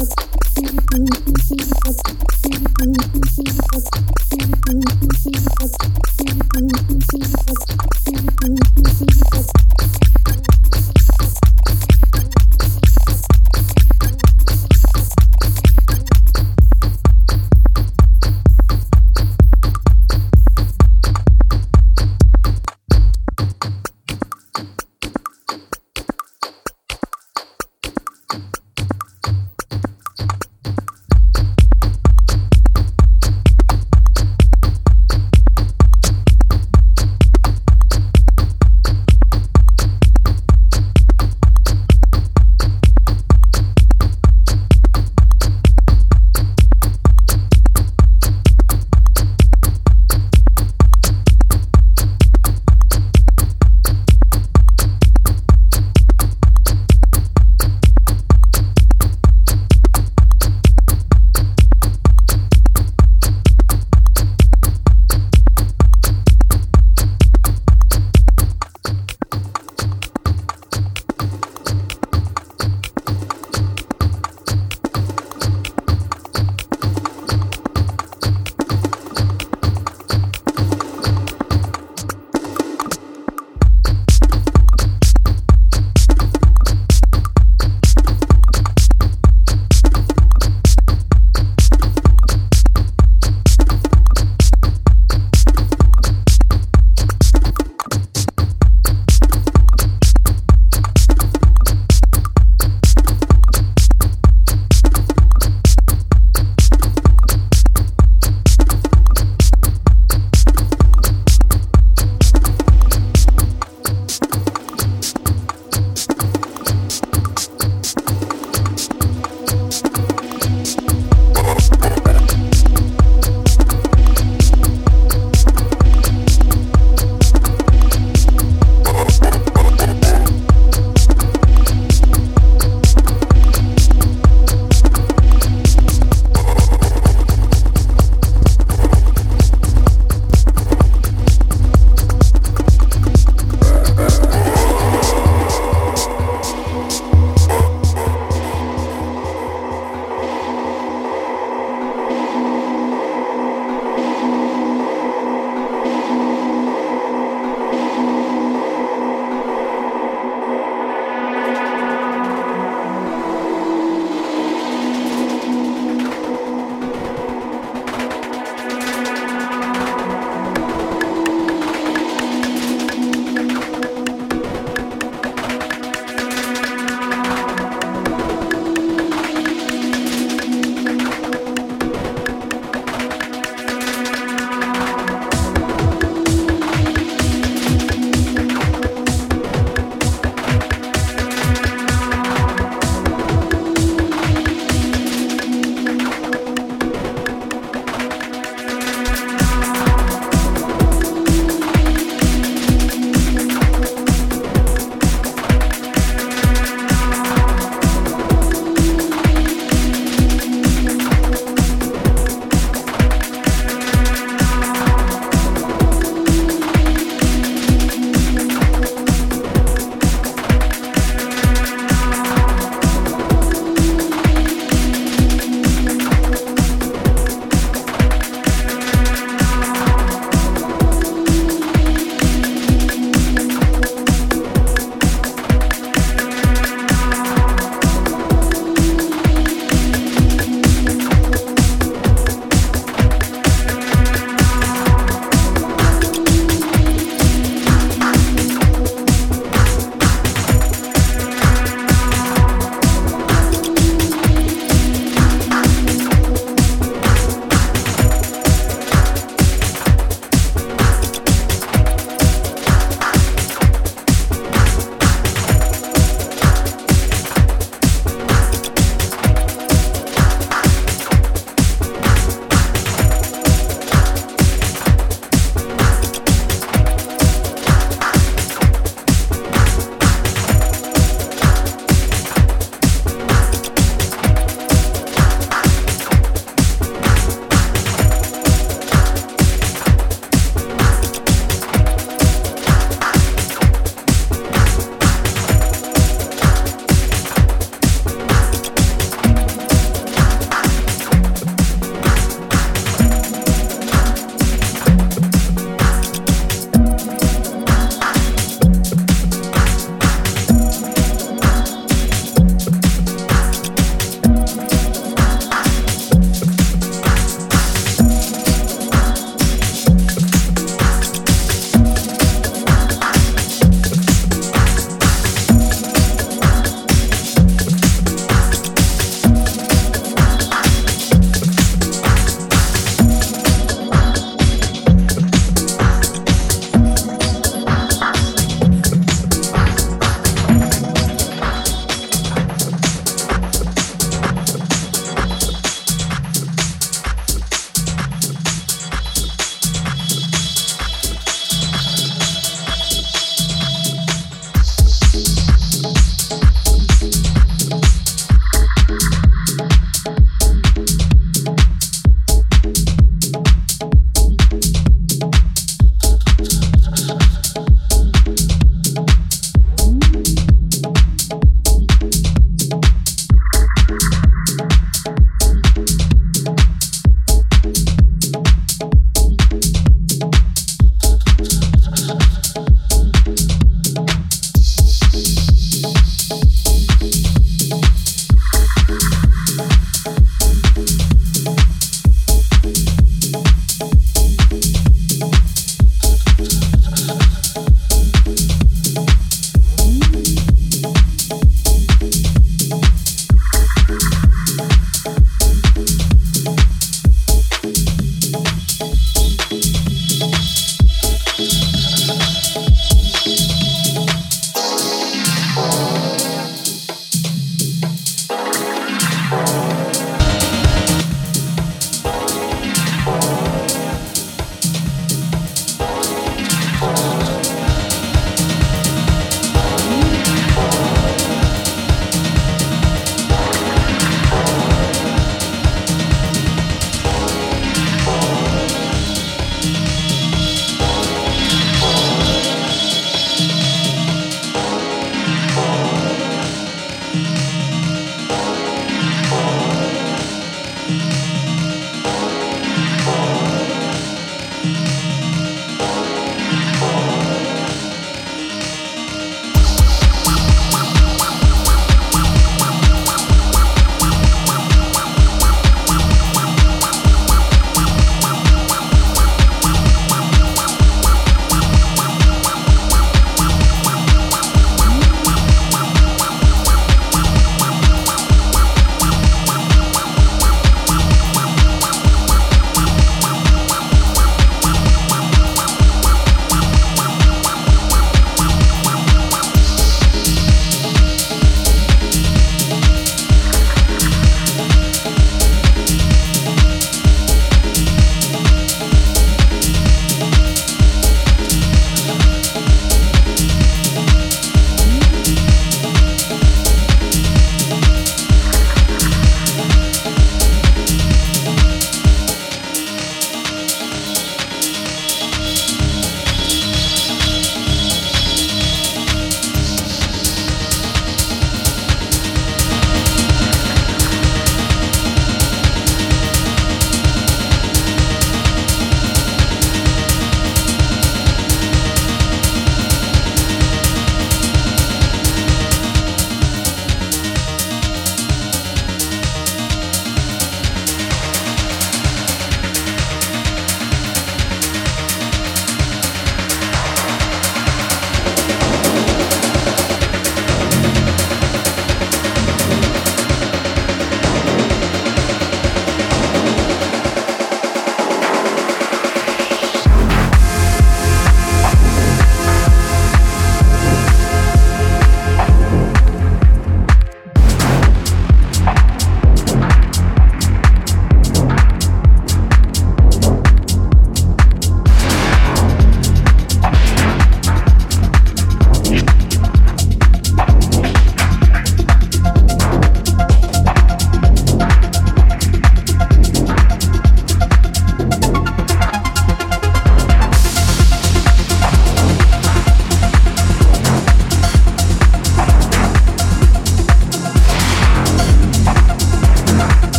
Okay.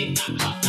Big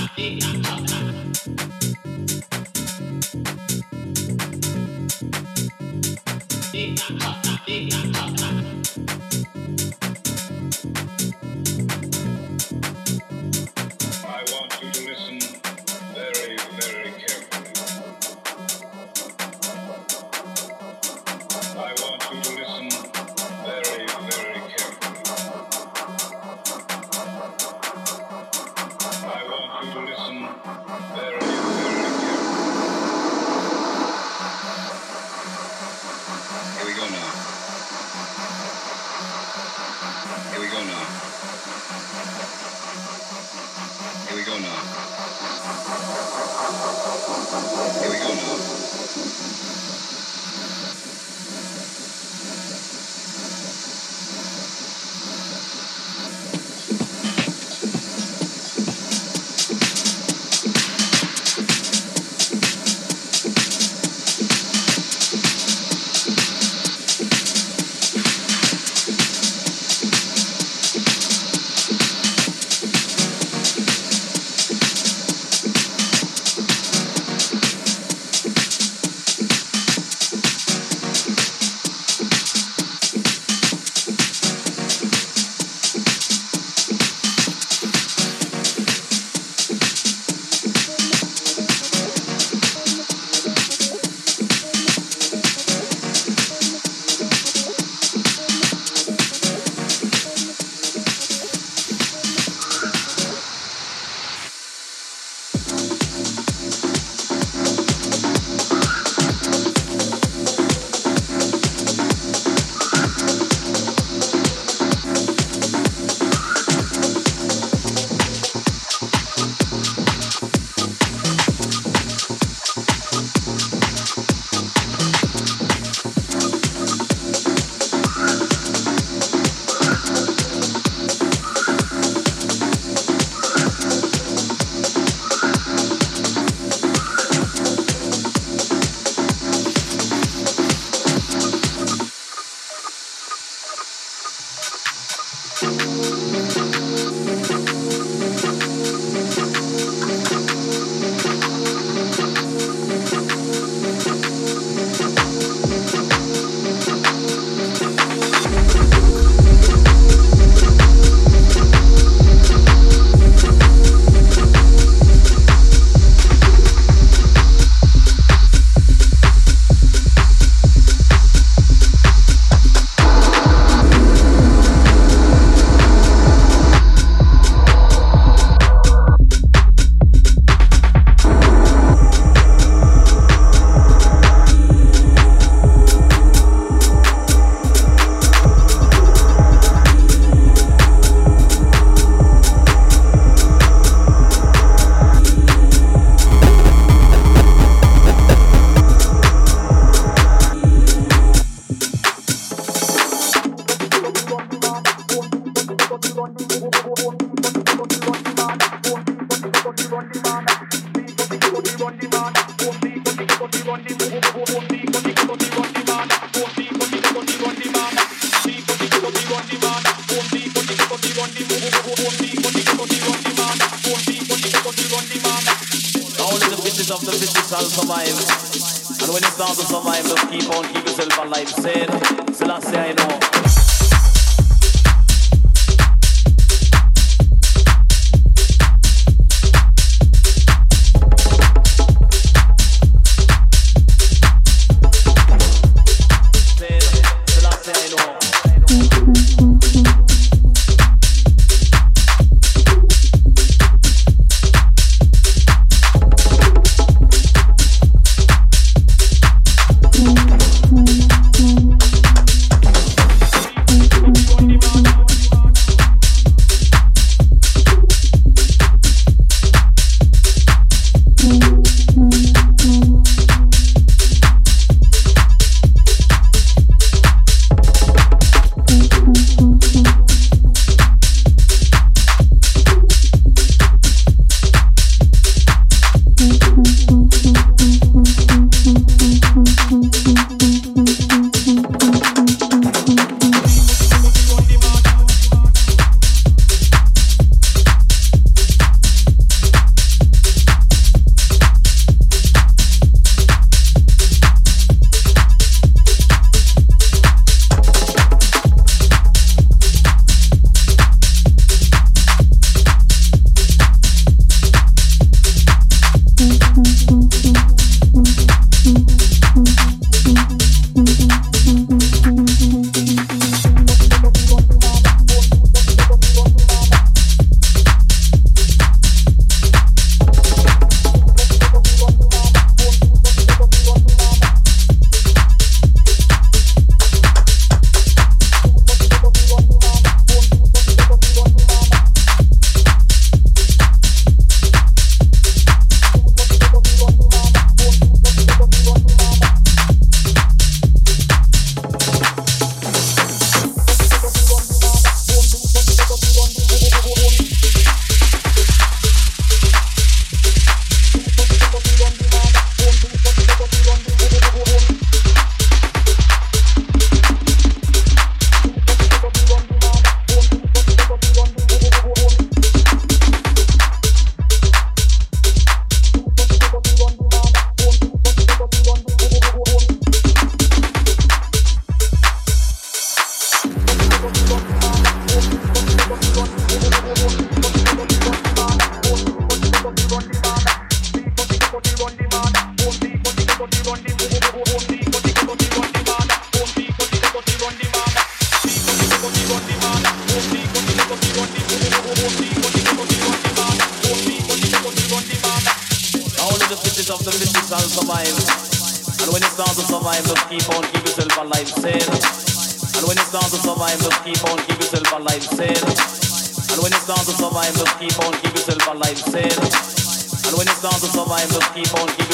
alive. And when it's starts to survive, just keep on, keep yourself alive. Said, Selassie, I know. survive, just keep on, keep yourself alive, sail. And when it's time to survive, just keep on, keep yourself alive, sail. And when it's time to survive, just keep on, keep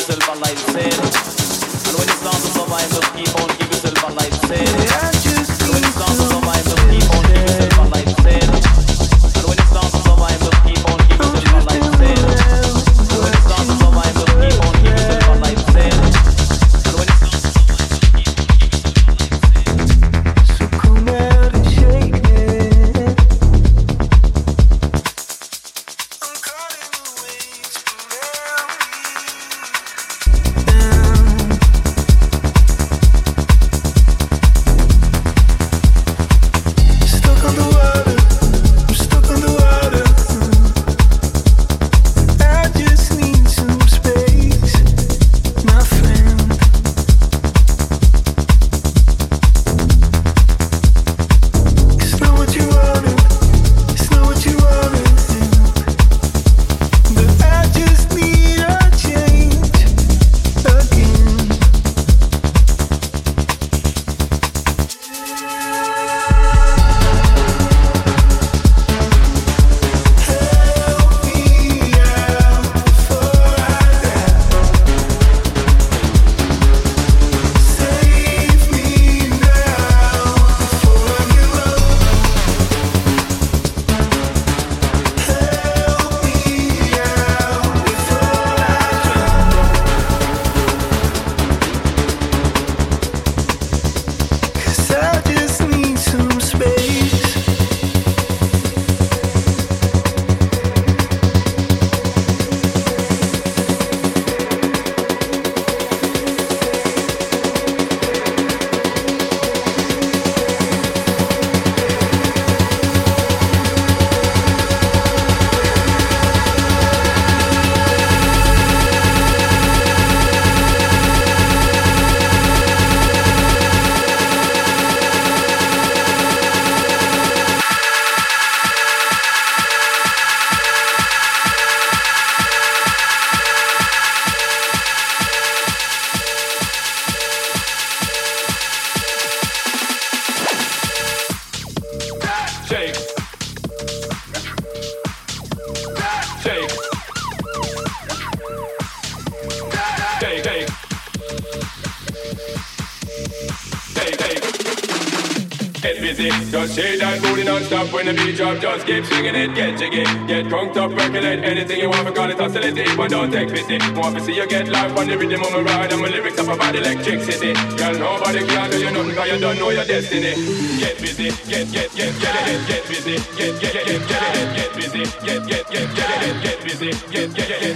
swinging it, get jiggy, get crunked up, percolate anything you want, because it's oscillating, but don't take pity. Want to see you get life on the rhythm of my ride, and my lyrics up about electricity. Girl, nobody can do you nothing, cause you don't know your destiny. Get busy, get, get, get, get, get, get busy, get, get, get, get, get, get busy, get, get, get, get, get, busy, get, get, get,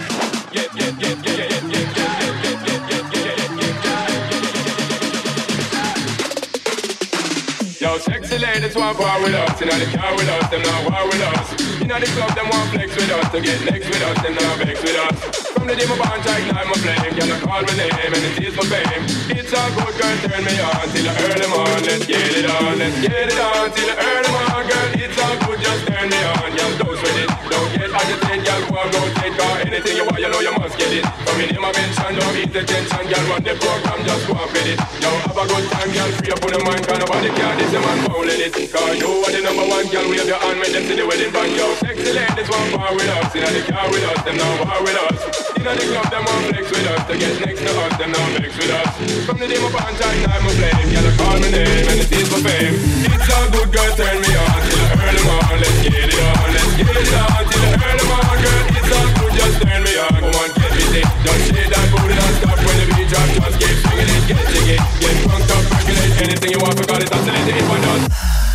get, get, get, get, ladies want war with us, inna the car with us, them not war with us. Inna the club, them want flex with us, to get next with us, them not vex with us. From the day my bond, I ignite my flame, can I call my name and it is my fame. It's all good, girl, turn me on till the early morning. Let's get it on, let's get it on till the early morning, girl. It's all good, just turn me on, y'all dose with it. Don't get agitated, y'all go anything you know you must get it. Come in, my mention, don't ease the tension, y'all run the program, just go and fit it. Yo, have a good time, y'all free up on the mind, cause nobody care, this the man fouling it. Cause you are the number one girl, wave your hand, make them see the wedding band, yo. Sexy ladies want bar with us, inna the car with us, them now bar with us. Inna the club, them want flex with us, to get next to us, them now mix with us. From the day my band time, I'm a flame, y'all call my name, and it is my fame. It's all good, girl, turn me on, till the early morning, let's get it on, let's get it on, till the early morning, girl, it's all good, just turn me on, come on, get me busy, just shake that booty, don't stop. When the beat drop, just keep swinging it, get jiggy, get drunk, up, percolate, anything you want, forgot it, oscillate it, one does.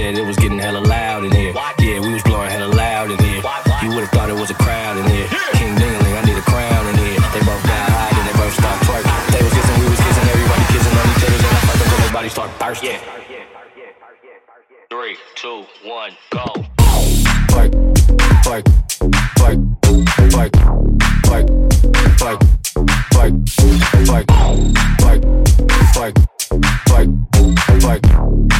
Said it was getting hella loud in here. Yeah, we was blowing hella loud in here. You would've thought it was a crowd in here. King Dingling, I need a crown in here. They both got high, then they both start twerking. They was kissing, we was kissing, everybody kissing on each other. Then I fucked until everybody start thirsting. Three, two, one, go. Twerk, twerk, twerk, twerk, twerk, twerk, twerk, twerk, twerk, twerk, twerk, twerk, twerk.